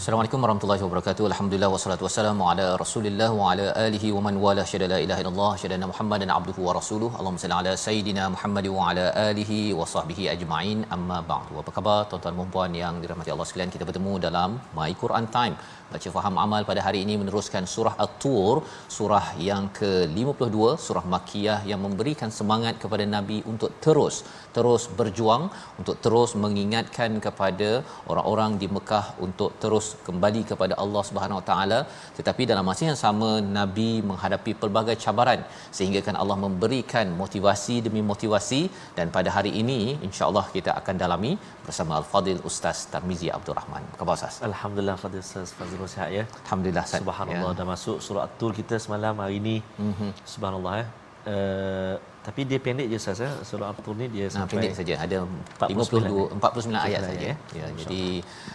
Assalamualaikum warahmatullahi wabarakatuh. Alhamdulillah wassalatu wassalamu ala Rasulillah wa ala alihi wa man wala syada la ilaha illallah syada anna Muhammadan abduhu wa rasuluhu. Allahumma salli ala sayidina Muhammad wa ala alihi wa sahbihi ajma'in. Amma ba'du. Apa khabar tuan-tuan dan puan yang dirahmati Allah sekalian? Kita bertemu dalam My Quran Time. Baca faham amal pada hari ini meneruskan surah At-Tur, surah yang ke-52, surah Makkiyah yang memberikan semangat kepada Nabi untuk terus terus berjuang untuk terus mengingatkan kepada orang-orang di Mekah untuk terus kembali kepada Allah Subhanahu Wa Taala tetapi dalam masa yang sama Nabi menghadapi pelbagai cabaran sehingga kan Allah memberikan motivasi demi motivasi dan pada hari ini insya-Allah kita akan dalami bersama Al-Fadil Ustaz Tarmizi Abdul Rahman. Apa khabar Ustaz? Alhamdulillah Fadil Ustaz Fazrul sihat ya. Alhamdulillah Ustaz. Subhanallah dah masuk surah At-Tur kita semalam hari ini. Mhm. Subhanallah ya. Uh, tapi dia pendek je Ustaz ya. Surah At-Tur ni dia Nah, sampai pendek saja ada 49 52 49 ayat saja ya. ya. jadi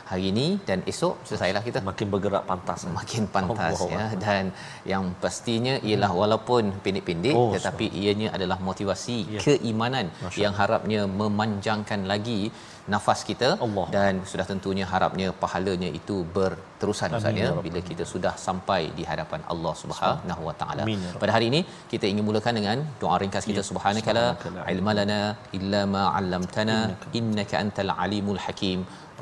hari ini dan esok selesailah kita makin bergerak pantas. ya. makin pantas Allah ya dan yang pastinya ialah walaupun pendek-pendek Oh, tetapi ianya adalah motivasi Ya. keimanan Masya yang harapnya memanjangkan lagi nafas kita Allah. dan sudah tentunya harapnya pahalanya itu berterusan Ustaz ya ya bila kita sudah sampai di hadapan Allah Subhanahu Wa Taala. Ya. Pada hari ini kita ingin mulakan dengan doa ringkas kita Ya. subhanakala Subhanakala ilma lana illa ma 'allamtana innaka antal alimul hakim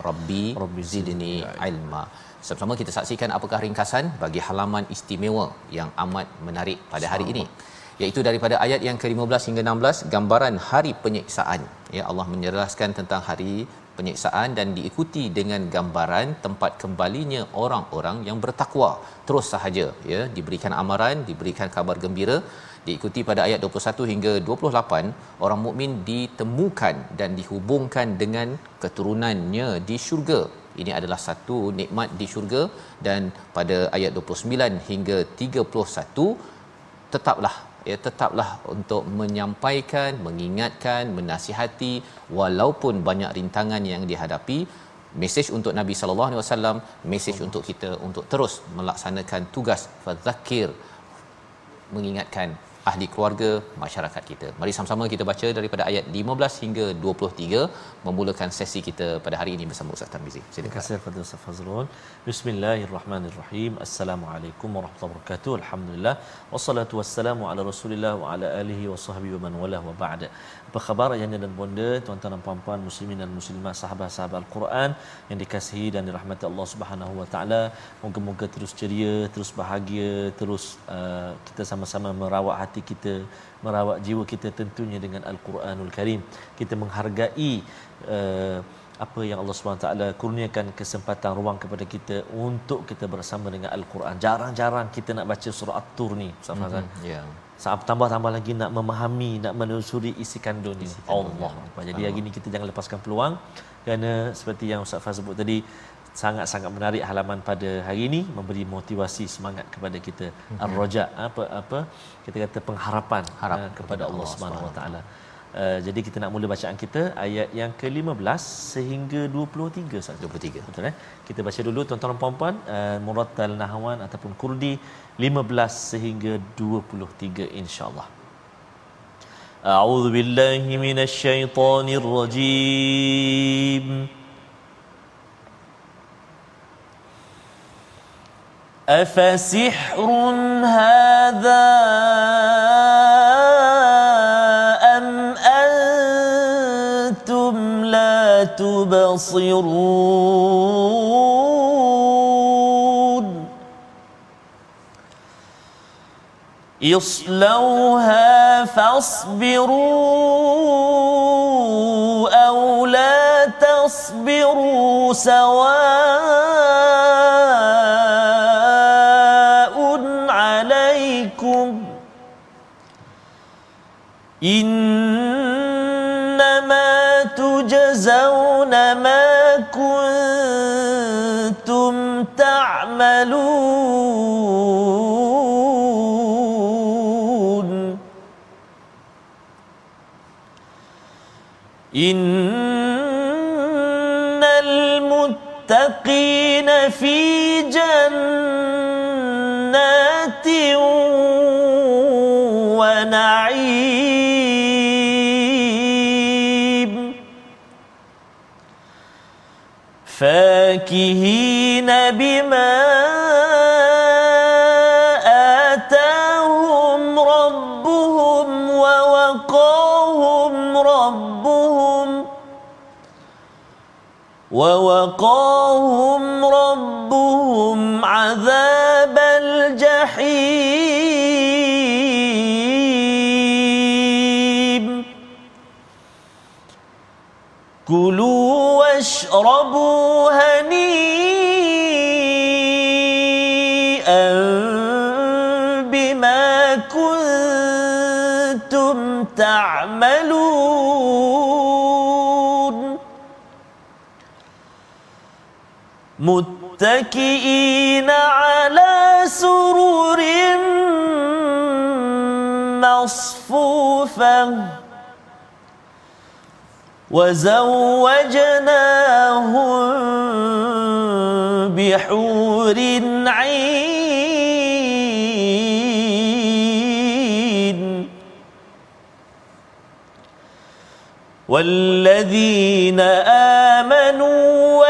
rabbi Rabbi zidni ilma sama-sama kita saksikan apakah ringkasan bagi halaman istimewa yang amat menarik pada hari ini iaitu daripada ayat yang ke-15 hingga 16 gambaran hari penyiksaan ya Allah menjelaskan tentang hari penyiksaan dan diikuti dengan gambaran tempat kembalinya orang-orang yang bertakwa. Terus sahaja ya diberikan amaran diberikan kabar gembira. Diikuti pada ayat 21 hingga 28 orang mukmin ditemukan dan dihubungkan dengan keturunannya di syurga. Ini adalah satu nikmat di syurga. Dan pada ayat 29 hingga 31 tetaplah ya tetaplah untuk menyampaikan mengingatkan menasihati walaupun banyak rintangan yang dihadapi. Mesej untuk Nabi sallallahu alaihi wasallam mesej untuk kita untuk terus melaksanakan tugas fadzakir mengingatkan ahli keluarga masyarakat kita. Mari sama-sama kita baca daripada ayat 15 hingga 23 memulakan sesi kita pada hari ini bersama Ustaz. Terima Silakan. kasih kepada Ustaz Fazrul. Bismillahirrahmanirrahim. Assalamualaikum warahmatullahi wabarakatuh. Alhamdulillah. Wassalatu wassalamu ala Rasulillah wa ala alihi wa sahbihi wa man wala wa ba'da. Apa khabar ayahnya dan bonda, tuan-tuan dan puan-puan muslimin dan muslimat, sahabat-sahabat Al-Quran yang dikasihi dan dirahmati Allah Subhanahu wa taala. Moga-moga terus ceria, terus bahagia, terus uh, kita sama-sama merawat hati kita, merawat jiwa kita tentunya dengan Al-Quranul Karim. Kita menghargai uh, apa yang Allah SWT kurniakan kesempatan ruang kepada kita untuk kita bersama dengan Al-Quran. Jarang-jarang kita nak baca surah At-Tur ni, Ustaz Fazal. Mhm, Ya. Saat tambah-tambah lagi nak memahami, nak menelusuri isi kandung ni. Allah. ya. Jadi hari ini kita jangan lepaskan peluang kerana seperti yang Ustaz Faz sebut tadi sangat-sangat menarik halaman pada hari ini memberi motivasi semangat kepada kita mm-hmm. ar-rajak apa apa kita kata pengharapan Harap uh, kepada Allah, Subhanahu Wa Taala. Uh, jadi kita nak mula bacaan kita ayat yang ke-15 sehingga 23 sahaja. 23 betul eh. Kita baca dulu tuan-tuan dan puan-puan uh, Muratal Nahwan ataupun Kurdi 15 sehingga 23 insya-Allah. A'udzu billahi minasy syaithanir rajim. أفسحر هذا أم أنتم لا تبصرون اصلوها فاصبروا أو لا تصبروا سواء إنما تجزون ما كنتم تعملون إن فاكهين بما آتاهم ربهم ووقاهم ربهم ووقاهم ربهم عذاب الجحيم. كلوا واشربوا هنيئا بما كنتم تعملون. متكئين على سرر مصفوفة. وزوجناهم بحور عين. والذين آمنوا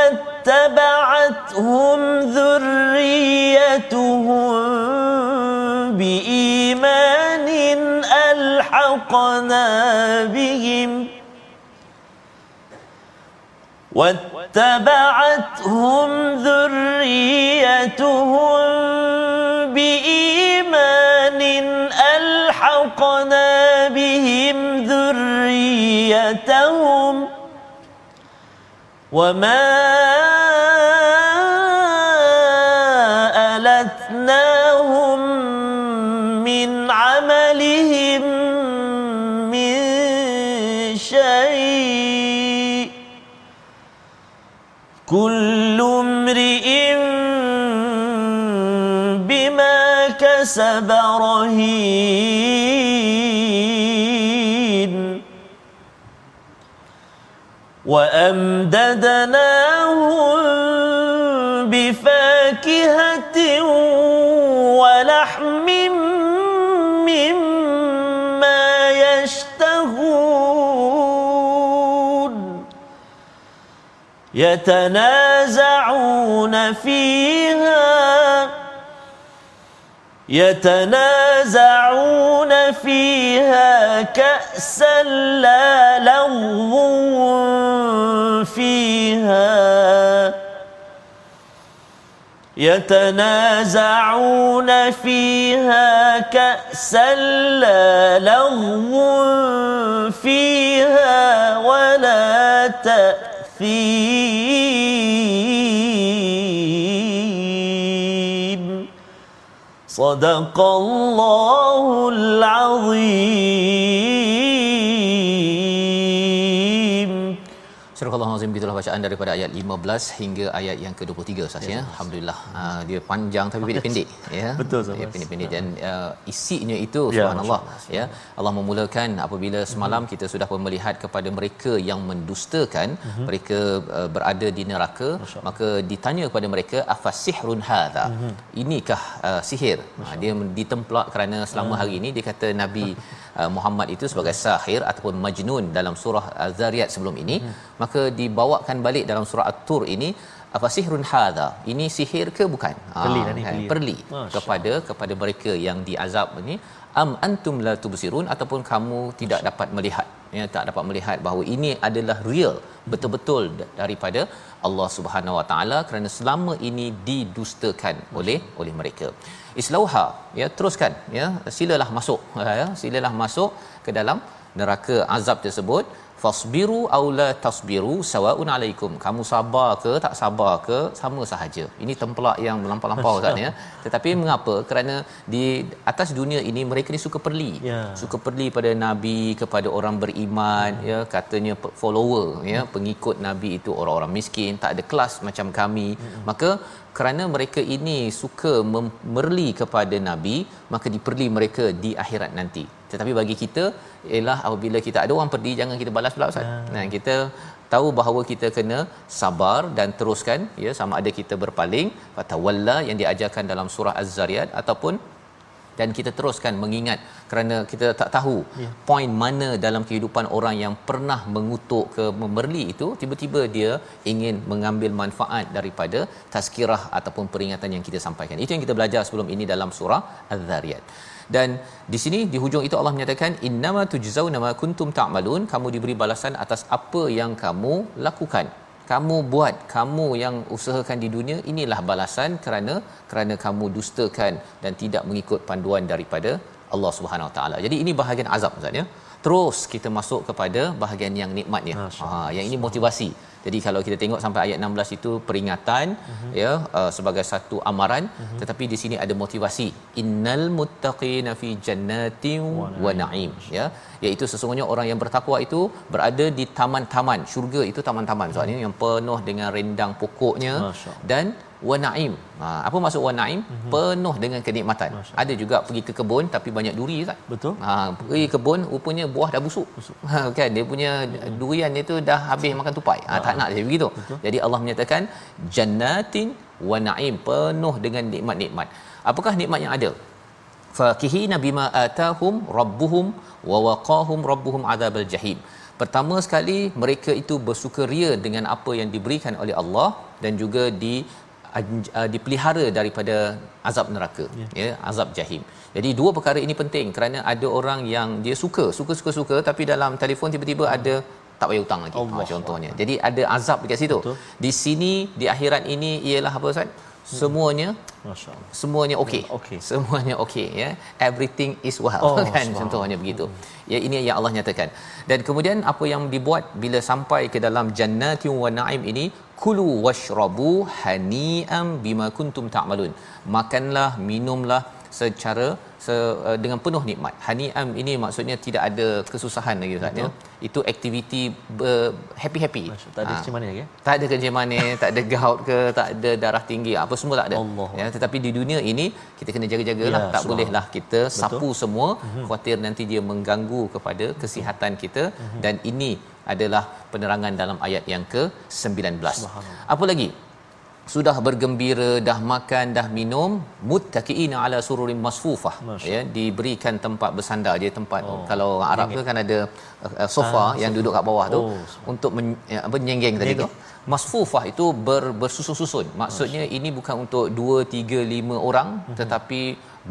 واتبعتهم ذريتهم بإيمان ألحقنا بهم واتبعتهم ذريتهم بإيمان ألحقنا بهم ذريتهم وما كل امرئ بما كسب رهين وامددناه يتنازعون فيها يتنازعون فيها كأسا لا لغو فيها. يتنازعون فيها كأسا لا لغو فيها. ولا تأثيم صدق الله العظيم Surah Al-Azim itulah bacaan daripada ayat 15 hingga ayat yang ke-23 Ustaz ya. Alhamdulillah. Uh, dia panjang tapi pendek-pendek ya. Betul, Ustaz. Dia pendek-pendek dan uh, isinya itu Ya, subhanallah ya. Allah memulakan apabila semalam kita sudah pun melihat kepada mereka yang mendustakan, mereka uh, berada di neraka, maka ditanya kepada mereka afasihrun hadza. Inikah uh, sihir? Uh, dia ditemplak kerana selama hari ini dia kata Nabi uh, Muhammad itu sebagai sahir ataupun majnun dalam surah Az-Zariyat sebelum ini hmm. maka dibawakan balik dalam surah At-Tur ini apa sihrun hadha? Ini sihir ke bukan? Perli lah ni, kan? perli. perli Masya kepada kepada mereka yang diazab ini. Am antum la tubsirun? Ataupun kamu tidak dapat melihat. Ya tak dapat melihat bahawa ini adalah real betul-betul da- daripada Allah Subhanahu Wa Taala kerana selama ini didustakan oleh oleh mereka. Islauha ya teruskan ya silalah masuk ya silalah masuk ke dalam neraka azab tersebut fasbiru aw la tasbiru sawaun alaikum. Kamu sabar ke tak sabar ke sama sahaja. Ini templak yang melampau-lampau Ustaz ya. Tetapi mengapa? Kerana di atas dunia ini mereka ni suka perli. Ya. suka perli pada nabi kepada orang beriman ya. Katanya pe- follower ya pengikut nabi itu orang-orang miskin tak ada kelas macam kami. Maka kerana mereka ini suka mem- merli kepada nabi maka diperli mereka di akhirat nanti. Tetapi bagi kita ialah apabila kita ada orang pergi jangan kita balas pula Ustaz. Nah, kita tahu bahawa kita kena sabar dan teruskan ya sama ada kita berpaling. Fatawalla yang diajarkan dalam surah Az-Zariyat ataupun dan kita teruskan mengingat kerana kita tak tahu Ya. poin mana dalam kehidupan orang yang pernah mengutuk ke memerli itu tiba-tiba dia ingin mengambil manfaat daripada tazkirah ataupun peringatan yang kita sampaikan. Itu yang kita belajar sebelum ini dalam surah Az-Zariyat. Dan di sini di hujung itu Allah menyatakan innama tujzauna ma kuntum ta'malun. Kamu diberi balasan atas apa yang kamu lakukan kamu buat kamu yang usahakan di dunia inilah balasan kerana kerana kamu dustakan dan tidak mengikut panduan daripada Allah Subhanahu Wa Taala. Jadi ini bahagian azab Ustaz ya. Terus kita masuk kepada bahagian yang nikmatnya. Ha yang ini motivasi. Jadi kalau kita tengok sampai ayat 16 itu peringatan uh-huh. ya uh, sebagai satu amaran uh-huh. tetapi di sini ada motivasi. Innal muttaqina fi jannatin wa na'im ya iaitu sesungguhnya orang yang bertakwa itu berada di taman-taman syurga itu taman-taman soalnya yang penuh dengan rendang pokoknya Masya dan wa na'im. Ha, apa maksud wa na'im? Uh-huh. Penuh dengan kenikmatan. Ada juga pergi ke kebun tapi banyak duri kan? Betul. Ha, pergi kebun rupanya buah dah busuk. busuk. Ha, kan dia punya durian dia tu dah habis makan tupai. Ha, tak nak dia begitu. Betul. Jadi Allah menyatakan jannatin wa na'im penuh dengan nikmat-nikmat. Apakah nikmat yang ada? fakihina bima atahum rabbuhum wa waqahum rabbuhum adzabal jahim. Pertama sekali mereka itu bersukaria dengan apa yang diberikan oleh Allah dan juga di uh, dipelihara daripada azab neraka ya. ya azab jahim. Jadi dua perkara ini penting kerana ada orang yang dia suka suka-suka suka tapi dalam telefon tiba-tiba ada tak payah hutang lagi Allah ha, contohnya. Jadi ada azab dekat situ. Betul. Di sini di akhirat ini ialah apa Ustaz? Semuanya Masya-Allah. semuanya okey. Okey. Semuanya okey ya. Everything is well Oh, kan contohnya begitu. Ya ini yang Allah nyatakan. Dan kemudian apa yang dibuat bila sampai ke dalam jannatin wa na'im ini kulu washrabu hani'am bima kuntum ta'malun. Makanlah, minumlah secara se, uh, dengan penuh nikmat. Hani'am ini maksudnya tidak ada kesusahan lagi Ustaz ya. Itu aktiviti ber- happy-happy. Tak ada Ah. macam mana lagi ya? Tak ada kencing manis, tak ada gout ke, tak ada darah tinggi, apa semua tak ada. Allah. Ya, tetapi di dunia ini kita kena jaga-jagalah. Ya, tak bolehlah kita sapu semua khuatir nanti dia mengganggu kepada kesihatan kita dan ini adalah penerangan dalam ayat yang ke-19. Apa lagi? Sudah bergembira dah makan dah minum muttaqiina ala sururin masfufah. Masya ya diberikan tempat bersandar. Je tempat oh. kalau orang Arab tu kan ada uh, sofa Ah, yang duduk kat bawah tu Oh, untuk men, ya, apa nyenggeng tadi tu masfufah itu ber, bersusun-susun. Maksudnya ini bukan untuk 2 3 5 orang tetapi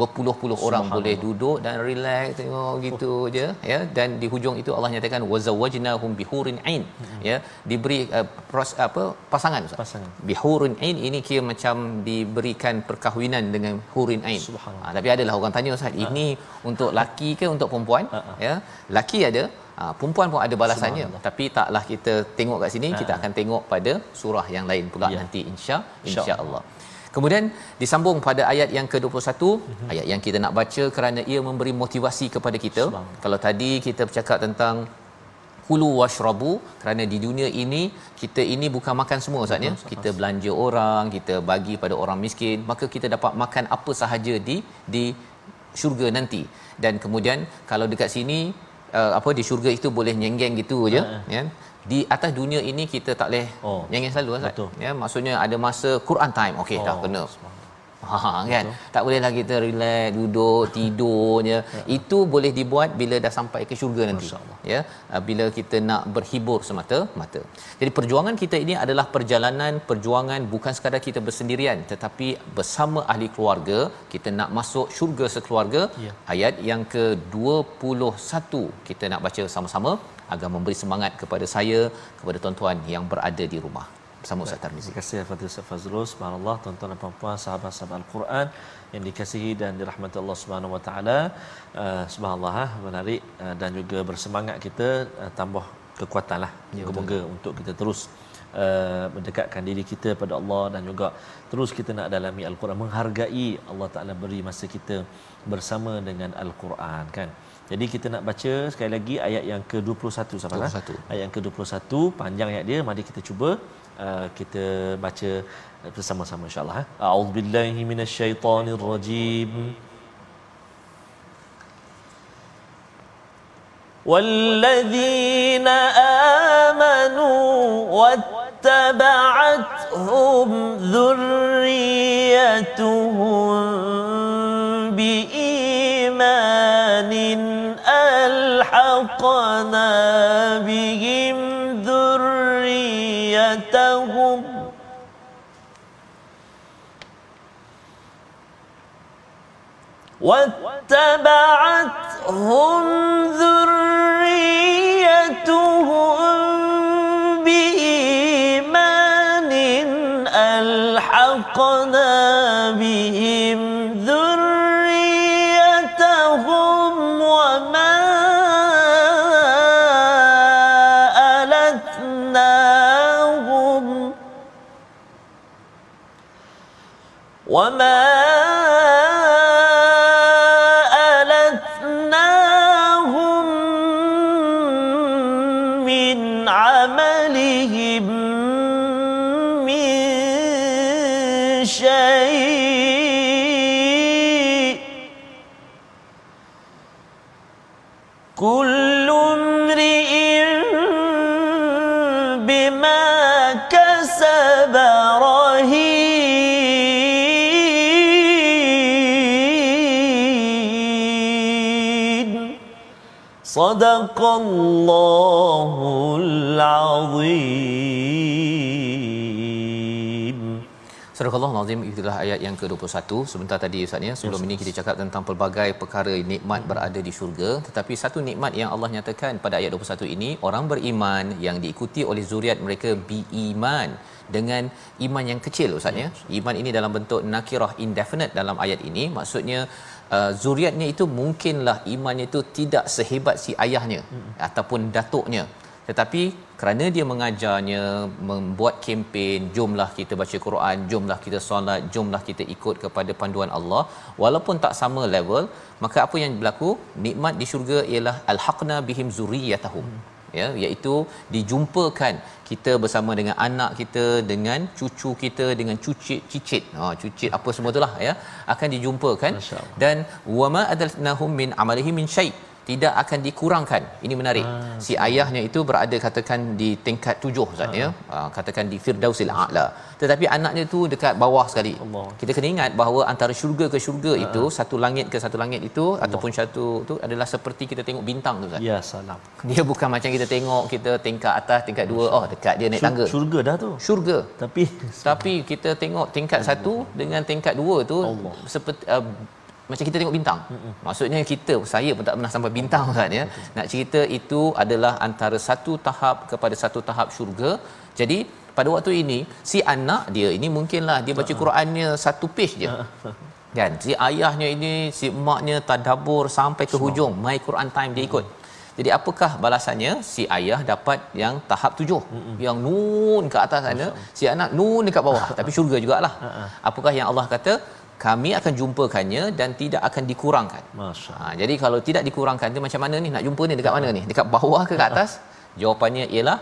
berpuluh-puluh orang boleh duduk dan relax tengok gitu je ya. Dan di hujung itu Allah nyatakan wazawajnahum bihurin ain ya. Diberi uh, pros, apa pasangan Ustaz. Pasangan. bihurin ain ini kira macam diberikan perkahwinan dengan hurin ain. Ha, tapi adalah orang tanya Ustaz ini untuk laki ke untuk perempuan? Ya. Laki ada Ha, perempuan pun ada balasannya tapi taklah kita tengok kat sini kita akan tengok pada surah yang lain pula Ya. nanti insya Insya insya-Allah. Kemudian disambung pada ayat yang ke-21, ayat yang kita nak baca kerana ia memberi motivasi kepada kita. Kalau tadi kita bercakap tentang kulu washrabu kerana di dunia ini kita ini bukan makan semua Ustaz ya. Kita belanja orang, kita bagi pada orang miskin, maka kita dapat makan apa sahaja di di syurga nanti. Dan kemudian kalau dekat sini uh, apa di syurga itu boleh nyenggeng gitu je ya. Di atas dunia ini kita tak boleh Oh, nyenggeng selalu Ustaz. betul. Ya, maksudnya ada masa Quran time. Okey, oh, dah kena. Ha kan. Betul. Tak bolehlah kita relax, duduk, tidur je. Itu boleh dibuat bila dah sampai ke syurga nanti. Ya. Ah, bila kita nak berhibur semata-mata. Jadi perjuangan kita ini adalah perjalanan perjuangan bukan sekadar kita bersendirian tetapi bersama ahli keluarga kita nak masuk syurga sekeluarga. Ya. Ayat yang ke-21 kita nak baca sama-sama agar memberi semangat kepada saya kepada tuan-tuan yang berada di rumah bersama Ustaz Tarmizi. Terima kasih Fadil Ustaz Fazrul. Subhanallah tuan-tuan dan puan-puan sahabat-sahabat Al-Quran yang dikasihi dan dirahmati Allah Subhanahu wa taala. Uh, subhanallah ha, menarik uh, dan juga bersemangat kita uh, tambah kekuatanlah. Ya, Semoga untuk kita terus uh, mendekatkan diri kita pada Allah dan juga terus kita nak dalami Al-Quran menghargai Allah Taala beri masa kita bersama dengan Al-Quran kan. Jadi kita nak baca sekali lagi ayat yang ke-21 sahabat. 21. Ayat yang ke-21 panjang ayat dia mari kita cuba uh, kita baca bersama-sama insya-Allah. Eh. A'udzubillahi minasyaitonirrajim. والذين آمنوا واتبعتهم ذريتهم بإيمان ألحقنا واتبعتهم ذريتهم بإيمان ألحقنا صدق الله العظيم Surah Allah Nazim itulah ayat yang ke-21 sebentar tadi Ustaz ya sebelum yes. ini kita cakap tentang pelbagai perkara nikmat berada di syurga tetapi satu nikmat yang Allah nyatakan pada ayat 21 ini orang beriman yang diikuti oleh zuriat mereka bi-iman dengan iman yang kecil Ustaz ya iman ini dalam bentuk nakirah indefinite dalam ayat ini maksudnya uh, zuriatnya itu mungkinlah imannya itu tidak sehebat si ayahnya hmm. ataupun datuknya tetapi kerana dia mengajarnya membuat kempen jomlah kita baca Quran jomlah kita solat jomlah kita ikut kepada panduan Allah walaupun tak sama level maka apa yang berlaku nikmat di syurga ialah alhaqna bihim zurriyatahum ya iaitu dijumpakan kita bersama dengan anak kita dengan cucu kita dengan cucit cicit. Ha cucit apa semua itulah ya akan dijumpakan. Dan wama adalnahum min amalihi min syai' tidak akan dikurangkan. Ini menarik. Ha, si ayahnya itu berada katakan di tingkat tujuh Ustaz ya. Ha, katakan di Firdausil A'la. Tetapi anaknya tu dekat bawah sekali. Allah. Kita kena ingat bahawa antara syurga ke syurga ha. itu satu langit ke satu langit itu Allah. ataupun satu tu adalah seperti kita tengok bintang tu Ustaz. Ya salam. Dia bukan macam kita tengok kita tingkat atas tingkat dua oh dekat dia naik tangga. Syurga dah tu. Syurga. Tapi tapi kita tengok tingkat Allah. satu dengan tingkat dua tu Allah. seperti uh, macam kita tengok bintang. Mm-mm. Maksudnya kita saya pun tak pernah sampai bintang Ustaz ya. Nak cerita itu adalah antara satu tahap kepada satu tahap syurga. Jadi pada waktu ini si anak dia ini mungkinlah dia baca Qurannya satu page je. Kan? Si ayahnya ini si emaknya tadabbur sampai ke hujung my Quran time dia ikut. Jadi apakah balasannya? Si ayah dapat yang tahap tujuh. Mm-mm. Yang nun ke atas sana, si anak nun dekat bawah. Tapi syurga jugalah. Apakah yang Allah kata? Kami akan jumpakannya dan tidak akan dikurangkan. Masya ha, jadi kalau tidak dikurangkan tu macam mana ni nak jumpa ni dekat mana ni? Dekat bawah ke kat atas? Jawapannya ialah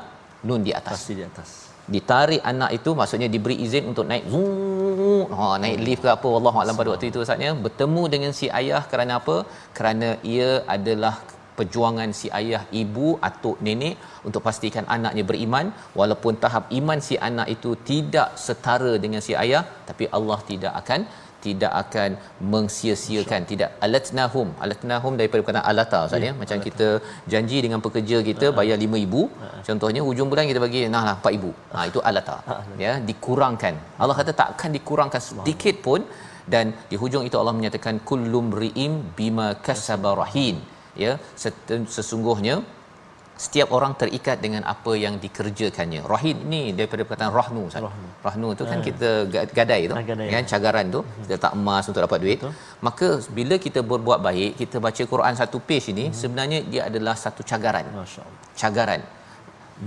nun di atas. Pasti di atas. Ditarik anak itu maksudnya diberi izin untuk naik zoom, ha naik lift ke apa wallahu alam pada waktu itu saatnya bertemu dengan si ayah kerana apa? Kerana ia adalah perjuangan si ayah, ibu atau nenek untuk pastikan anaknya beriman walaupun tahap iman si anak itu tidak setara dengan si ayah tapi Allah tidak akan tidak akan mengsia-siakan tidak. Alatnahum. Alatnahum daripada perkataan alata ustaz ya macam kita janji dengan pekerja kita bayar 5000 contohnya hujung bulan kita bagi nah lah 4000 ha itu alata. Ya dikurangkan. Allah kata tak akan dikurangkan sedikit pun. Dan di hujung itu Allah menyatakan kullum riim bima kasaba rahin ya sesungguhnya setiap orang terikat dengan apa yang dikerjakannya. Rahin ni daripada perkataan rahnu Ustaz. Rahnu. rahnu tu kan uh. kita gadai tu ah, gadai, kan ya. cagaran tu hmm. kita tak emas untuk dapat duit. Betul. Maka bila kita berbuat baik, kita baca Quran satu page ini hmm. sebenarnya dia adalah satu cagaran. Masya-Allah. Cagaran.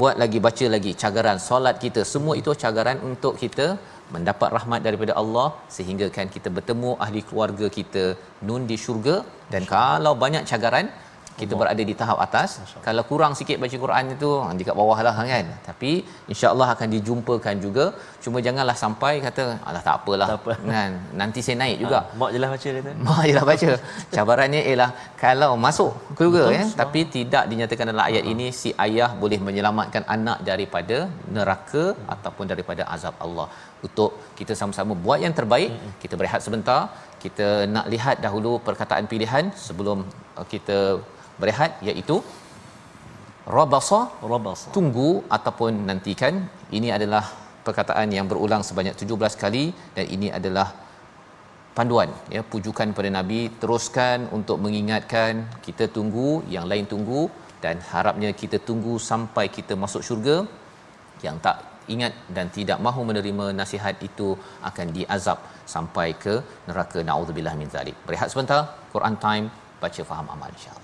Buat lagi baca lagi cagaran solat kita semua itu cagaran untuk kita mendapat rahmat daripada Allah sehingga kan kita bertemu ahli keluarga kita nun di syurga dan kalau banyak cagaran kita berada di tahap atas. Kalau kurang sikit baca Quran itu di kat bawah lah kan. Tapi insyaallah akan dijumpakan juga. Cuma janganlah sampai kata alah tak apalah. Tak apa. kan? Nanti saya naik juga. Ha, mak jelah baca dia mak jelah baca. Cabarannya ialah kalau masuk juga ya. Tapi tidak dinyatakan dalam ayat ini si ayah boleh menyelamatkan anak daripada neraka ataupun daripada azab Allah. Untuk kita sama-sama buat yang terbaik kita berehat sebentar kita nak lihat dahulu perkataan pilihan sebelum uh, kita berehat iaitu rabasa rabasa. tunggu ataupun nantikan. Ini adalah perkataan yang berulang sebanyak 17 kali dan ini adalah panduan ya pujukan kepada nabi teruskan untuk mengingatkan kita tunggu yang lain tunggu dan harapnya kita tunggu sampai kita masuk syurga. Yang tak ingat dan tidak mahu menerima nasihat itu akan diazab sampai ke neraka. Naudzubillah min zalik. Berehat sebentar Quran time baca faham amal insyaallah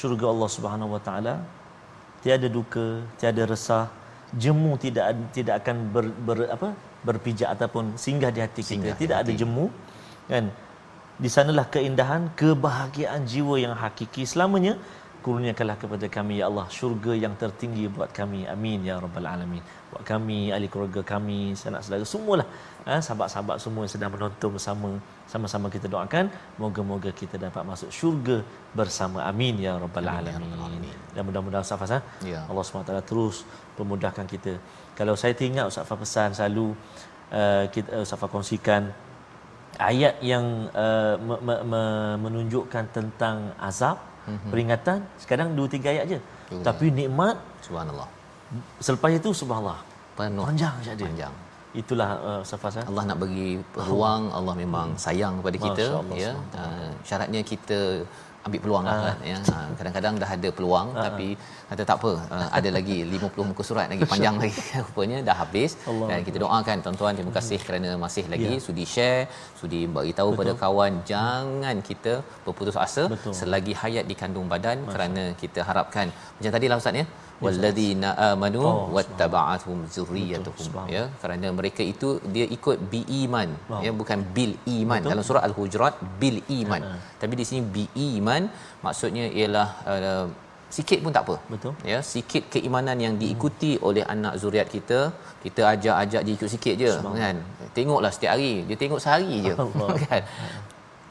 syurga Allah Subhanahu Wa Taala tiada duka tiada resah jemu tidak tidak akan ber, ber apa berpijak ataupun singgah di hati singgah kita tidak hati. ada jemu kan? Di sanalah keindahan kebahagiaan jiwa yang hakiki. Selamanya kurniakanlah kepada kami ya Allah syurga yang tertinggi buat kami. Amin ya rabbal alamin. Buat kami ahli keluarga kami sanak saudara semualah. Ha, sahabat-sahabat semua yang sedang menonton bersama sama-sama kita doakan moga-moga kita dapat masuk syurga bersama. Amin ya rabbal ya alamin. Dan mudah-mudahan Ustaz ha? ya. Allah SWT terus pemudahkan kita. Kalau saya teringat Ustaz Fah pesan selalu uh, kita uh, Ustaz Fah kongsikan ayat yang uh, me- me- me- menunjukkan tentang azab mm-hmm. peringatan sekarang dua tiga ayat aje tapi nikmat subhanallah. selepas itu subhanallah. Penuh. Panjang saja panjang. Itulah uh, safas eh? Allah nak bagi peluang Allah memang sayang kepada kita ya. Uh, syaratnya kita ambil peluang lah kan ya ha, kadang-kadang dah ada peluang ha. tapi kata tak apa ada lagi 50 muka surat lagi panjang lagi rupanya dah habis Allah. dan kita doakan tuan-tuan terima kasih kerana masih lagi ya. sudi share sudi bagi tahu pada kawan jangan kita berputus asa Betul. selagi hayat di kandung badan Masya. kerana kita harapkan macam tadi lah ustaz ya walladzina amanu oh, wattaba'atuhum zurriyyatuhum ya. Kerana mereka itu dia ikut bi iman wow. ya bukan bil iman Betul. dalam surah al-hujurat bil iman uh-huh. tapi di sini bi iman maksudnya ialah uh, sikit pun tak apa. Betul. Ya sikit keimanan yang diikuti hmm. oleh anak zuriat kita kita ajak-ajak dia ikut sikit je kan. Tengoklah setiap hari dia tengok sehari je. Kan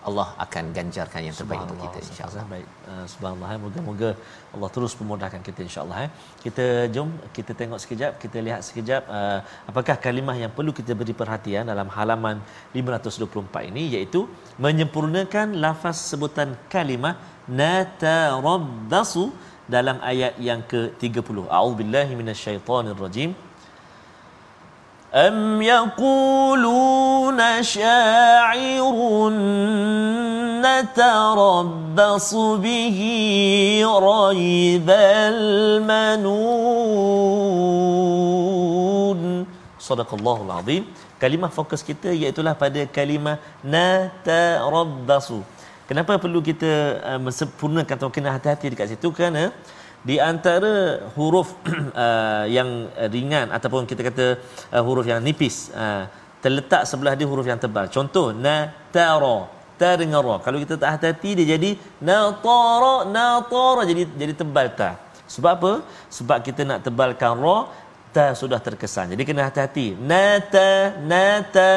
Allah akan ganjarkan yang terbaik untuk kita insyaallah. Baik. Uh, subhanallah. Moga-moga Allah terus memudahkan kita insyaallah eh. Kita jom kita tengok sekejap, kita lihat sekejap uh, apakah kalimah yang perlu kita beri perhatian dalam halaman 524 ini iaitu menyempurnakan lafaz sebutan kalimah natarabbasu dalam ayat yang ke-30. A'udzubillahi minasyaitonirrajim. أم يقولون شاعر نتربص به ريب المنون sadaqallahul azim kalimah fokus kita iaitu pada kalimah natarabbasu kenapa perlu kita uh, sempurnakan atau kena hati-hati dekat situ kerana di antara huruf uh, yang ringan ataupun kita kata uh, huruf yang nipis uh, terletak sebelah dia huruf yang tebal. Contoh natara ta dengan ra. Kalau kita tak hati-hati dia jadi natara natara jadi jadi tebal ta. Sebab apa? Sebab kita nak tebalkan ra ta sudah terkesan. Jadi kena hati-hati. Nata nata.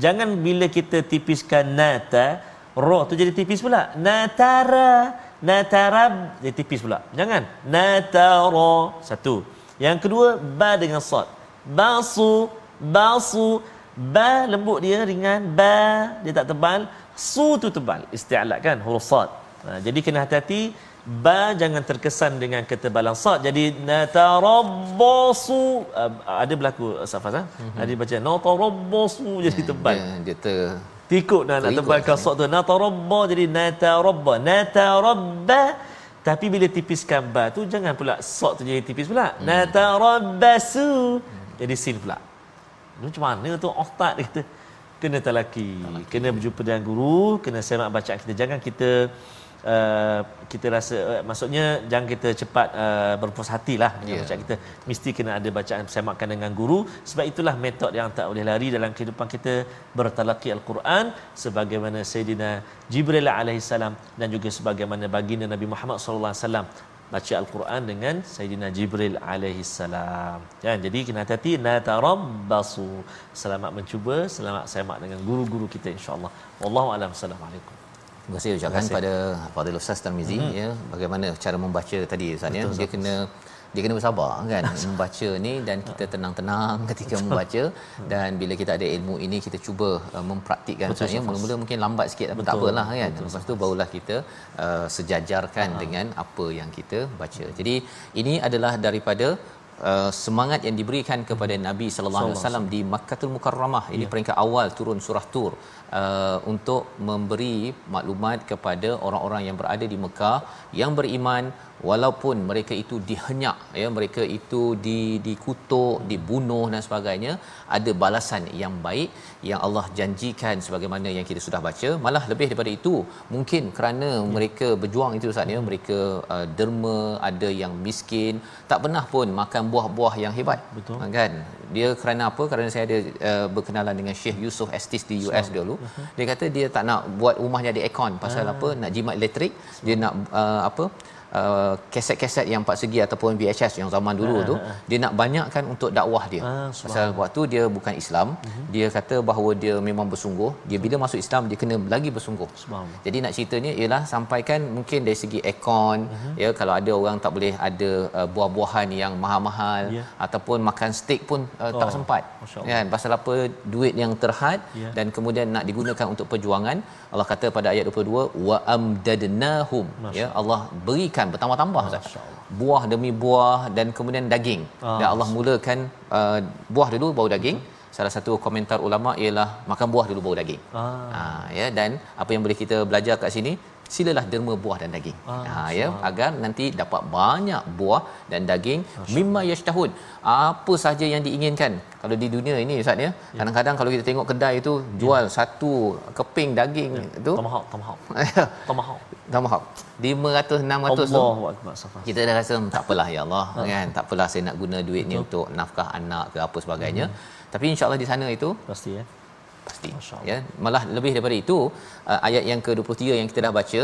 Jangan bila kita tipiskan nata ra tu jadi tipis pula. Natara natarab jadi tipis pula. Jangan. Natara satu. Yang kedua ba dengan sad. Basu basu. Ba lembut dia ringan. Ba dia tak tebal. Su tu tebal. Isti'la kan huruf sad. Ha, jadi kena hati-hati. Ba jangan terkesan dengan ketebalan sad. Jadi natarabbasu. Uh, ada berlaku safaz ha? mm-hmm. ada baca natarabbasu jadi tebal. dia, dia ter Tikuk nak, nak tebal kasut tu. Natarabba jadi natarabba. Natarabba. Tapi bila tipiskan ba tu jangan pula sok tu jadi tipis pula. Hmm. Natarabbasu. Jadi sin pula. Macam mana tu otak dia kata. Kena talaki. talaki. Kena berjumpa dengan guru. Kena semak bacaan kita. Jangan kita uh, kita rasa uh, maksudnya jangan kita cepat uh, berpuas hatilah dengan yeah. bacaan kita mesti kena ada bacaan semakan dengan guru sebab itulah metod yang tak boleh lari dalam kehidupan kita bertalaki al-Quran sebagaimana Sayyidina Jibril alaihi salam dan juga sebagaimana baginda Nabi Muhammad sallallahu alaihi wasallam baca al-Quran dengan Sayyidina Jibril alaihi salam. Ya, jadi kena hati-hati natarabbasu. Selamat mencuba, selamat semak dengan guru-guru kita insya-Allah. Wallahu a'lam. Assalamualaikum. Terima kasih ucapkan pada Fadil Ustaz Tarmizi mm-hmm. ya bagaimana cara membaca tadi Ustaz ya. Dia kena dia kena bersabar kan membaca ni dan kita tenang-tenang ketika membaca. Dan bila kita ada ilmu ini kita cuba uh, mempraktikkan Ustaz ya. Mula-mula mungkin lambat sikit tapi tak apalah kan. Betul, lepas tu barulah kita uh, sejajarkan Aha. dengan apa yang kita baca. Jadi ini adalah daripada Uh, semangat yang diberikan kepada Nabi sallallahu alaihi wasallam di Makkahul Mukarramah ini ya. peringkat awal turun surah Tur uh, untuk memberi maklumat kepada orang-orang yang berada di Mekah yang beriman walaupun mereka itu dihenyak ya mereka itu di dikutuk dibunuh dan sebagainya ada balasan yang baik yang Allah janjikan sebagaimana yang kita sudah baca. Malah lebih daripada itu mungkin kerana ya. mereka berjuang itu Ustaz ya mereka uh, derma ada yang miskin tak pernah pun makan buah-buah yang hebat. Betul. Kan? Dia kerana apa? Kerana saya ada uh, berkenalan dengan Syekh Yusof Estis di US so, dulu. Uh-huh. dia kata dia tak nak buat rumahnya ada aircon pasal uh. apa? Nak jimat elektrik. So. dia nak uh, apa uh, kaset-kaset yang empat segi ataupun VHS yang zaman dulu uh, tu uh, uh. dia nak banyakkan untuk dakwah dia. Uh, pasal waktu dia bukan Islam uh-huh. dia kata bahawa dia memang bersungguh. Dia bila masuk Islam dia kena lagi bersungguh. Jadi nak ceritanya ialah sampaikan mungkin dari segi ekon uh-huh. ya kalau ada orang tak boleh ada uh, buah-buahan yang mahal-mahal yeah. ataupun makan steak pun uh, oh, tak sempat kan? Pasal apa? Duit yang terhad yeah. dan kemudian nak digunakan untuk perjuangan. Allah kata pada ayat 22 wa amdadnahum ya Allah berikan makan bertambah-tambah Ustaz. Buah demi buah dan kemudian daging. Ah. Dan Allah mulakan uh, buah dulu baru daging. Betul. Salah satu komentar ulama ialah makan buah dulu baru daging. Ah. Ha, ya dan apa yang boleh kita belajar kat sini silalah derma buah dan daging. Ah, ha ya agar nanti dapat banyak buah dan daging mimma yashtahun. Apa saja yang diinginkan. Kalau di dunia ini ustaz ya, ya. kadang-kadang kalau kita tengok kedai itu jual ya. satu keping daging ya. itu tomahawk tomahawk. tomahawk. tomahawk. 500 600 tu. Kita dah rasa hmm, tak apalah ya Allah ha. kan. Tak apalah saya nak guna duit ni untuk nafkah anak ke apa sebagainya. Hmm. Tapi insya-Allah di sana itu pasti ya pasti. Ya malah lebih daripada itu uh, ayat yang ke-23 yang kita dah baca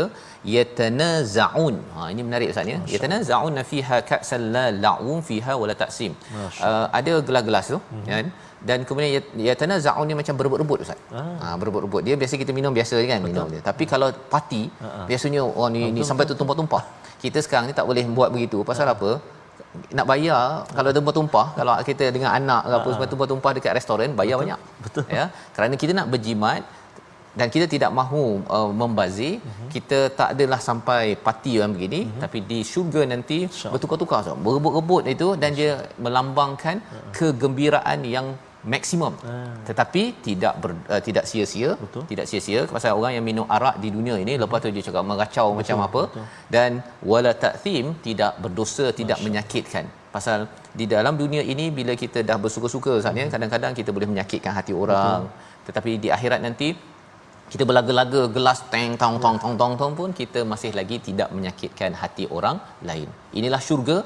yatanazaun. Ha ini menarik ustaz ya. Yatanazaun fiha ka'sal la la'un fiha wala taksim uh, ada gelas-gelas tu mm-hmm. kan? Dan kemudian yatanazaun ni macam berebut-rebut ustaz. Ah. ha berebut-rebut. Dia biasa kita minum biasa kan Betul. minum dia. Tapi hmm. kalau parti uh-huh. biasanya oh ni ni sampai tu tumpah-tumpah kita sekarang ni tak boleh buat begitu. Pasal apa nak bayar kalau tumpah-tumpah kalau kita dengan anak ke apa sebab tumpah-tumpah dekat restoran bayar betul, banyak betul ya kerana kita nak berjimat dan kita tidak mahu uh, membazir uh-huh. kita tak adalah sampai parti yang begini uh-huh. tapi di syurga nanti Sure. bertukar-tukar so. berebut-rebut itu dan Sure. dia melambangkan uh-huh. kegembiraan yang maksimum uh. tetapi tidak ber, uh, tidak sia-sia betul. tidak sia-sia pasal orang yang minum arak di dunia ini uh-huh. lepas tu dia cakap meracau betul. macam apa betul. dan wala ta'thim tidak berdosa tidak Masya. menyakitkan pasal di dalam dunia ini bila kita dah bersuka-suka Ustaz ya kadang-kadang kita boleh menyakitkan hati orang Betul. tetapi di akhirat nanti kita berlaga-laga gelas teng tong tong tong tong tong pun kita masih lagi tidak menyakitkan hati orang lain inilah syurga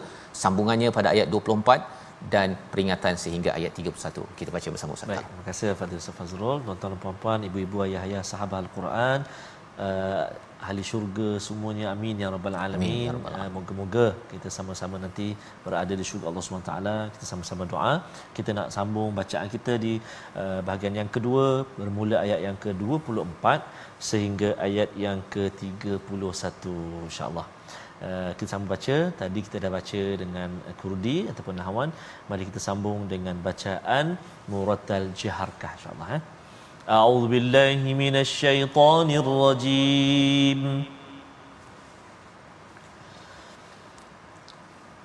sambungannya pada ayat 24 dan peringatan sehingga ayat 31 kita baca bersama Ustaz. Baik, terima kasih Fadil Ustaz Fazrul. Tuan-tuan dan puan-puan ibu-ibu ayah-ayah sahabat al-Quran uh, ahli syurga semuanya amin ya rabbal alamin Amin, ya rabbal uh, moga-moga kita sama-sama nanti berada di syurga Allah Subhanahu taala. Kita sama-sama doa. Kita nak sambung bacaan kita di uh, bahagian yang kedua bermula ayat yang ke-24 sehingga ayat yang ke-31 insyaallah Uh, kita sambung baca tadi kita dah baca dengan uh, kurdi ataupun nahwan mari kita sambung dengan bacaan murattal jiharkah insyaallah eh a'udzu billahi minasyaitonir rajim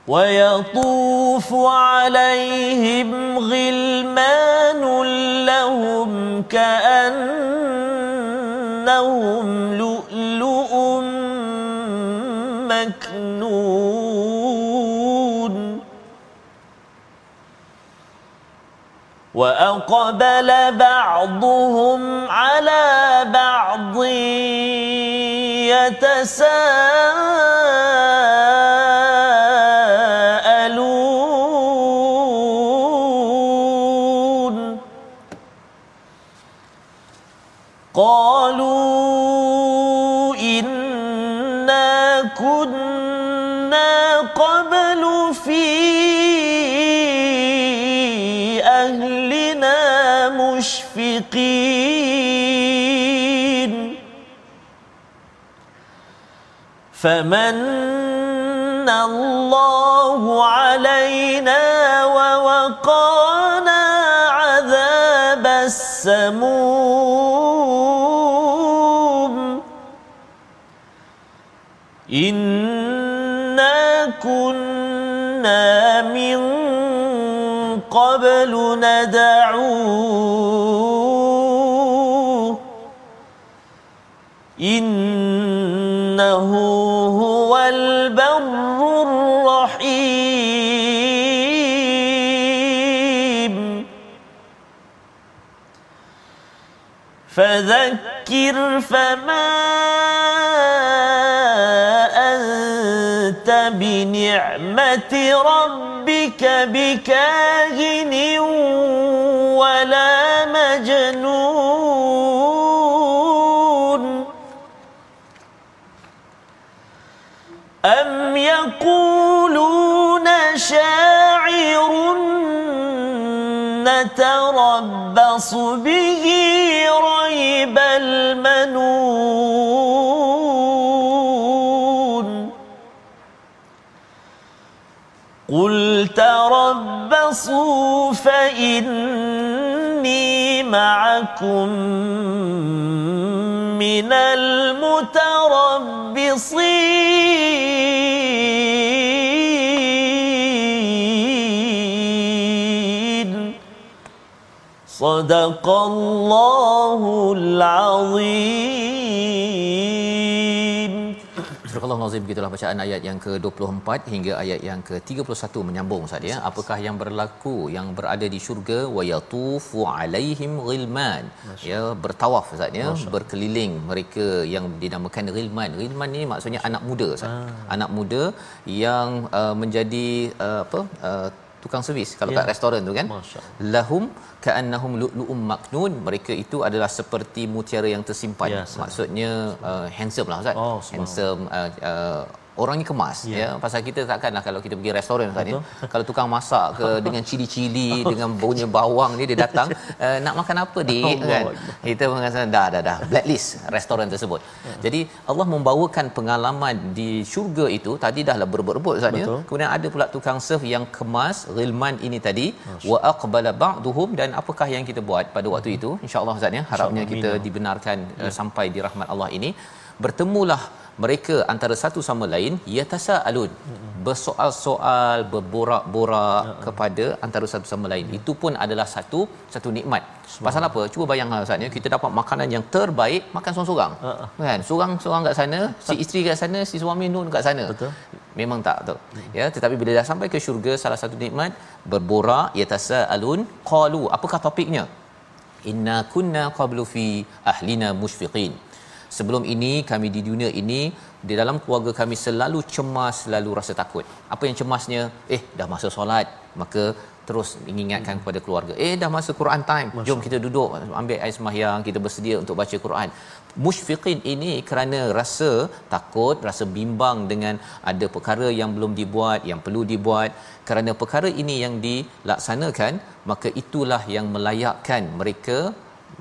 ويطوف عليهم غلمان لهم كأنهم وأقبل بعضهم على بعض يتساءلون فمن الله علينا ووقانا عذاب السموم. إنا كنا من قبل ندعوه. إنه فذكر فما أنت بنعمة ربك بكاهن ولا مجنون. أم يقولون شاعر نتربص به ريب المنون. قل تربصوا فإني معكم من المتربصين. صدق الله العظيم Surah Al-Azim begitulah bacaan ayat yang ke-24 hingga ayat yang ke-31 menyambung Ustaz ya. Apakah yang berlaku yang berada di syurga wa yatufu alaihim ghilman. Ya bertawaf Ustaz ya, berkeliling mereka yang dinamakan ghilman. Ghilman ni maksudnya anak muda Ustaz. Ah. Anak muda yang uh, menjadi uh, apa uh, tukang servis kalau Ya. kat restoran tu kan. Masya lahum ka'annahum lu'lu'um maknun. Mereka itu adalah seperti mutiara yang tersimpan. Ya, salam. maksudnya uh, handsome lah ustaz. Oh, handsome uh, uh, orangnya kemas ya. Ya. ya pasal kita takkanlah kalau kita pergi restoran ustaz ya. Kalau tukang masak ke dengan cili-cili dengan baunya bawang ni dia datang uh, nak makan apa dik? Allah kan? Kita mengatakan dah dah dah blacklist restoran tersebut. Jadi Allah membawakan pengalaman di syurga itu tadi dahlah berebut-rebut ustaz ya. Betul. kemudian ada pula tukang serve yang kemas ghilman ini tadi wa aqbala ba'duhum dan apakah yang kita buat pada waktu itu? Insyaallah ustaz ya harapnya kita dibenarkan uh, sampai di rahmat Allah ini. Bertemulah mereka antara satu sama lain yatasaalun bersoal-soal berborak-borak kepada antara satu sama lain. Itu pun adalah satu satu nikmat. Pasal apa? Cuba bayangkan ustaz ya. Kita dapat makanan yang terbaik makan seorang-seorang. Ha-ha. kan? Seorang-seorang kat sana si isteri kat sana si suami nun kat sana. Betul. memang tak tu ya. Tetapi bila dah sampai ke syurga salah satu nikmat berborak yatasaalun qalu. Apakah topiknya? Inna kunna qablu fi ahlina mushfiqin sebelum ini kami di dunia ini di dalam keluarga kami selalu cemas selalu rasa takut. Apa yang cemasnya? Eh dah masa solat. Maka terus mengingatkan hmm. kepada keluarga eh dah masa Quran time. Masya. jom kita duduk ambil air sembahyang kita bersedia untuk baca Quran. Musyfiqin ini kerana rasa takut rasa bimbang dengan ada perkara yang belum dibuat yang perlu dibuat. Kerana perkara ini yang dilaksanakan maka itulah yang melayakkan mereka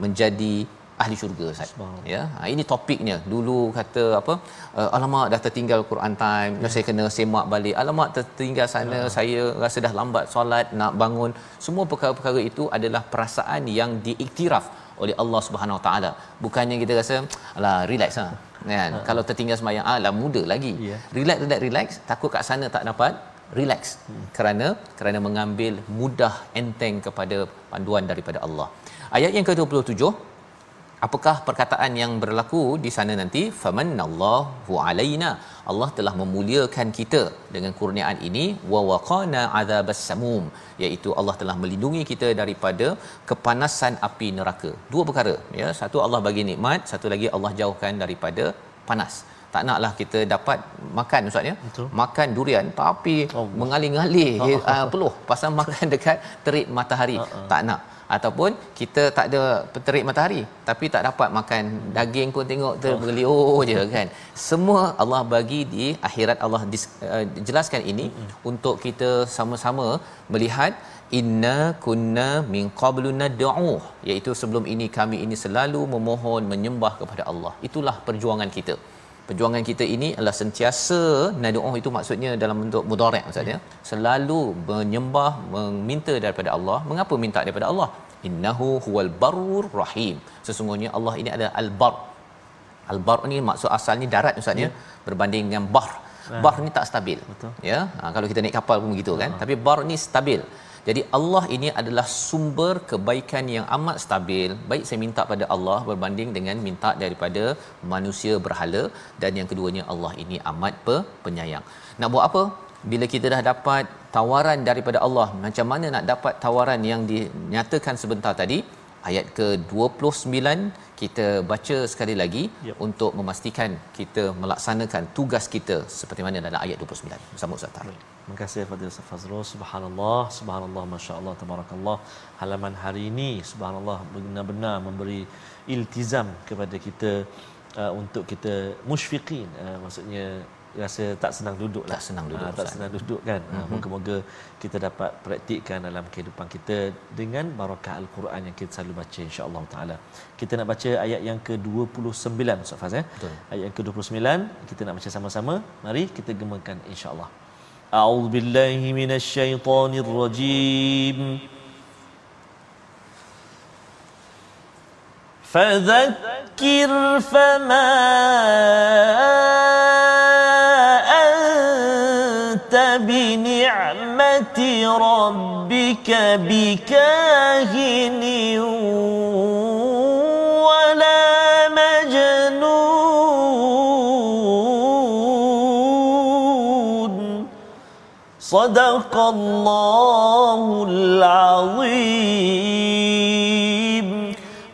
menjadi ahli syurga Ustaz. Ya. Ha, ini topiknya. Dulu kata apa? Uh, alamak dah tertinggal Quran time. Ya. Saya kena semak balik. Alamak tertinggal sana. Ya. Saya rasa dah lambat solat nak bangun. Semua perkara-perkara itu adalah perasaan yang diiktiraf oleh Allah Subhanahu Wa Taala. Bukannya kita rasa alah relax ah. Kan? Ha. Kalau tertinggal sembahyang ah muda lagi. Ya. Relax relax relax takut kat sana tak dapat relax hmm. kerana kerana mengambil mudah enteng kepada panduan daripada Allah. Ayat yang ke-27 apakah perkataan yang berlaku di sana nanti? Famanallahu alaina. Allah telah memuliakan kita dengan kurniaan ini. Wa waqana adzabas samum. Iaitu Allah telah melindungi kita daripada kepanasan api neraka. Dua perkara ya. Satu Allah bagi nikmat. Satu lagi Allah jauhkan daripada panas tak naklah kita dapat makan ustaz ya Betul. makan durian tapi oh. mengalir-ngalir oh. uh, peluh pasal makan dekat terik matahari uh-uh. tak nak ataupun kita tak ada terik matahari tapi tak dapat makan daging pun tengok terbeliau oh. je kan semua Allah bagi di akhirat Allah dis, uh, jelaskan ini mm-hmm. untuk kita sama-sama melihat inna kunna min qablu nad'u iaitu sebelum ini kami ini selalu memohon menyembah kepada Allah itulah perjuangan kita perjuangan kita ini adalah sentiasa nad'u itu maksudnya dalam bentuk mudhari' maksudnya ya. selalu menyembah meminta daripada Allah. Mengapa minta daripada Allah? Innahu huwal barur rahim. Sesungguhnya Allah ini adalah al-bar. Al-bar ni maksud asalnya darat ustaz ya, ya. berbanding dengan bahr. Bahr ni tak stabil. Betul. Ya. Ha, kalau kita naik kapal pun begitu kan. Uh-huh. tapi bar ni stabil jadi Allah ini adalah sumber kebaikan yang amat stabil. Baik saya minta pada Allah berbanding dengan minta daripada manusia berhala dan yang keduanya Allah ini amat penyayang. Nak buat apa? Bila kita dah dapat tawaran daripada Allah, macam mana nak dapat tawaran yang dinyatakan sebentar tadi? Ayat ke-29 kita baca sekali lagi yep. untuk memastikan kita melaksanakan tugas kita seperti mana dalam ayat 29. Bersama Ustaz Tarikh. Terima kasih Fadil Ustaz Fazrul. Subhanallah, subhanallah, masya-Allah, tabarakallah. Halaman hari ini subhanallah benar-benar memberi iltizam kepada kita uh, untuk kita musyfiqin. Uh, maksudnya rasa tak senang duduk lah. Tak senang duduk. Ha, tak senang duduk kan. Mm-hmm. Moga-moga kita dapat praktikkan dalam kehidupan kita dengan barakah Al-Quran yang kita selalu baca insya-Allah taala. Kita nak baca ayat yang ke-29 Ustaz Faz ya. Ayat yang ke-29 kita nak baca sama-sama. Mari kita gemakan insya-Allah. أعوذ بالله من الشيطان الرجيم فذكر فما بنعمة ربك بكاهن صدق الله العظيم.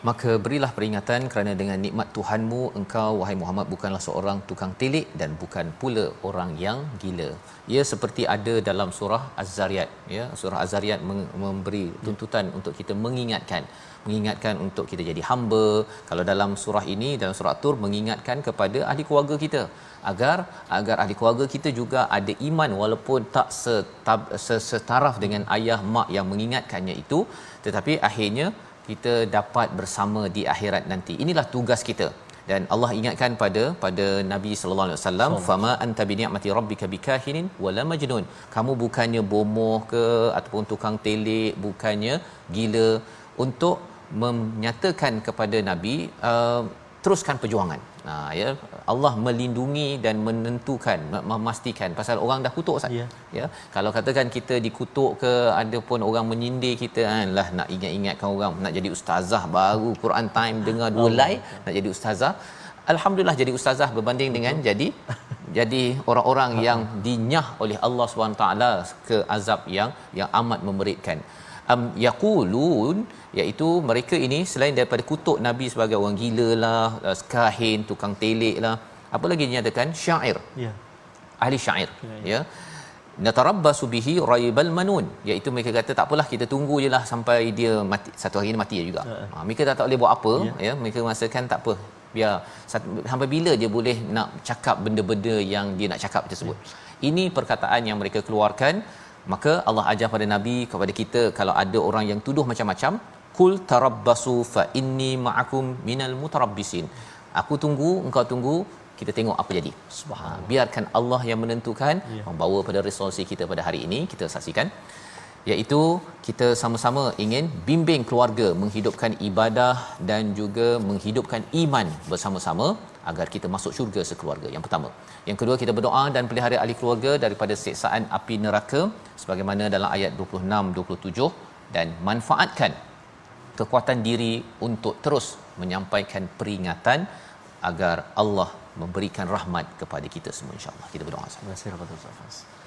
Maka berilah peringatan kerana dengan nikmat Tuhanmu engkau wahai Muhammad bukanlah seorang tukang telik dan bukan pula orang yang gila. Ia seperti ada dalam surah Az-Zariyat ya. Surah Az-Zariyat memberi tuntutan untuk kita mengingatkan mengingatkan untuk kita jadi hamba. Kalau dalam surah ini dalam surah Tur mengingatkan kepada ahli keluarga kita agar agar ahli keluarga kita juga ada iman walaupun tak setaraf dengan ayah mak yang mengingatkannya itu. Tetapi akhirnya kita dapat bersama di akhirat nanti. Inilah tugas kita. Dan Allah ingatkan pada pada Nabi sallallahu alaihi wasallam fama anta bi ni'mati rabbika bikahinin wala majnun. Kamu bukannya bomoh ke ataupun tukang telik bukannya gila. Untuk menyatakan kepada nabi uh, teruskan perjuangan Nah, ya Allah melindungi dan menentukan memastikan pasal orang dah kutuk Ustaz. Ya. ya. Kalau katakan kita dikutuk ke ada pun orang menyindir kita kan lah nak ingat-ingatkan orang nak jadi ustazah baru Quran time dengar dua oh. live nak jadi ustazah alhamdulillah jadi ustazah berbanding dengan jadi jadi orang-orang yang dinyah oleh Allah SWT ke azab yang yang amat memeritkan um, yaqulun iaitu mereka ini selain daripada kutuk nabi sebagai orang gila lah uh, kahin tukang telik lah apa lagi dinyatakan? Syair. Ya. ahli syair. Ya, ya. Natarabbasu bihi raibal manun. Iaitu mereka kata tak apalah kita tunggu je lah sampai dia mati satu hari ni mati juga. Ha, mereka tak, tak boleh buat apa Ya. ya. Mereka rasakan tak apa. Biar sampai bila dia boleh nak cakap benda-benda yang dia nak cakap tersebut? Ini perkataan yang mereka keluarkan maka Allah ajar pada nabi kepada kita kalau ada orang yang tuduh macam-macam kul tarabbasu fa inni ma'akum minal mutarabbisin. Aku tunggu engkau tunggu kita tengok apa jadi. Subhanallah. Biarkan Allah yang menentukan Ya. membawa pada resolusi kita pada hari ini kita saksikan iaitu kita sama-sama ingin bimbing keluarga menghidupkan ibadah dan juga menghidupkan iman bersama-sama agar kita masuk syurga sekeluarga. Yang pertama. Yang kedua kita berdoa dan pelihara ahli keluarga daripada siksaan api neraka sebagaimana dalam ayat 26 27 dan manfaatkan kekuatan diri untuk terus menyampaikan peringatan agar Allah memberikan rahmat kepada kita semua insya-Allah. Kita berdoa. Terima kasih kepada Ustaz.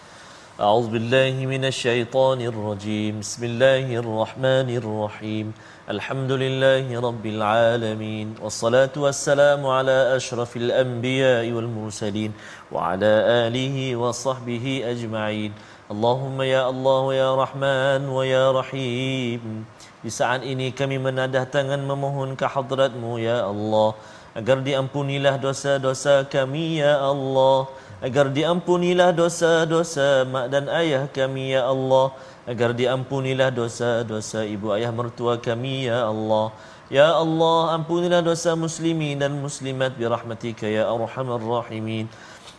أعوذ بالله من الشيطان الرجيم بسم الله الرحمن الرحيم الحمد لله رب العالمين والصلاة والسلام على أشرف الأنبياء والمرسلين وعلى آله وصحبه أجمعين اللهم يا الله يا رحمن ويا رحيم Di saat ini kami menadah tangan memohon ke hadratmu ya Allah agar diampunilah dosa-dosa kami ya Allah agar diampunilah dosa-dosa mak dan ayah kami ya Allah. Agar diampunilah dosa-dosa ibu ayah mertua kami ya Allah. Ya Allah ampunilah dosa muslimin dan muslimat bi rahmatika ya arhamar rahimin.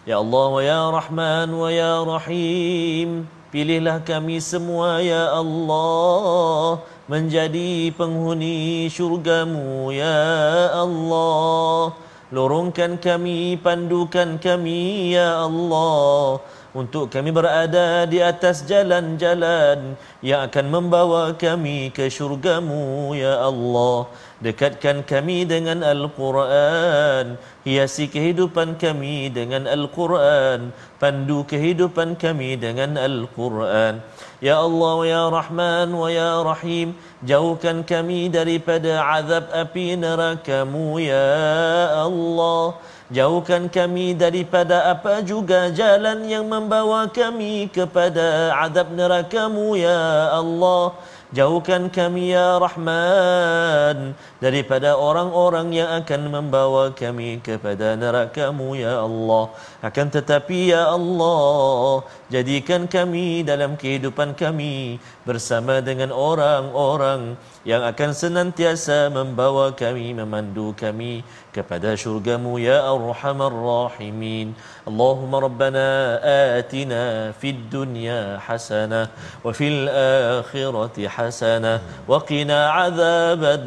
Ya Allah wa ya Rahman wa ya Rahim. Pilihlah kami semua ya Allah menjadi penghuni syurgamu ya Allah lorongkan kami pandukan kami ya Allah. Untuk kami berada di atas jalan-jalan yang akan membawa kami ke syurgamu ya Allah. Dekatkan kami dengan Al-Quran. Hiasi kehidupan kami dengan Al-Quran. Pandu kehidupan kami dengan Al-Quran. Ya Allah ya Rahman wa ya Rahim jauhkan kami daripada azab api neraka-Mu ya Allah. Jauhkan kami daripada apa juga jalan yang membawa kami kepada azab neraka-Mu ya Allah. Jauhkan kami ya Rahman daripada orang-orang yang akan membawa kami kepada neraka-Mu ya Allah. Akan tetapi ya Allah, jadikan kami dalam kehidupan kami bersama dengan orang-orang yang akan senantiasa membawa kami, memandu kami kepada syurga-Mu ya Arhamar Rahimin. Allahumma Rabbana atina fid dunya hasanah wa fil akhirati hasanah wa qina adzaban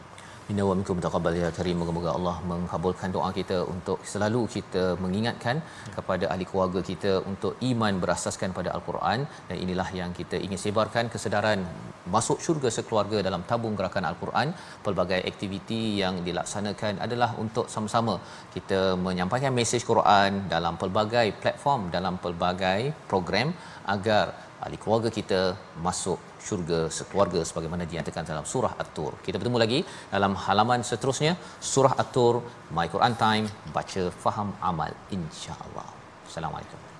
Inna wa minkum taqabbal ya karim. Moga-moga Allah mengabulkan doa kita untuk selalu kita mengingatkan kepada ahli keluarga kita untuk iman berasaskan pada Al-Quran dan inilah yang kita ingin sebarkan kesedaran masuk syurga sekeluarga dalam tabung gerakan Al-Quran. Pelbagai aktiviti yang dilaksanakan adalah untuk sama-sama kita menyampaikan mesej Quran dalam pelbagai platform, dalam pelbagai program agar ahli keluarga kita masuk syurga sekeluarga sebagaimana dinyatakan dalam surah At-Tur. Kita bertemu lagi dalam halaman seterusnya surah At-Tur My Quran Time baca faham amal insya-Allah. Assalamualaikum.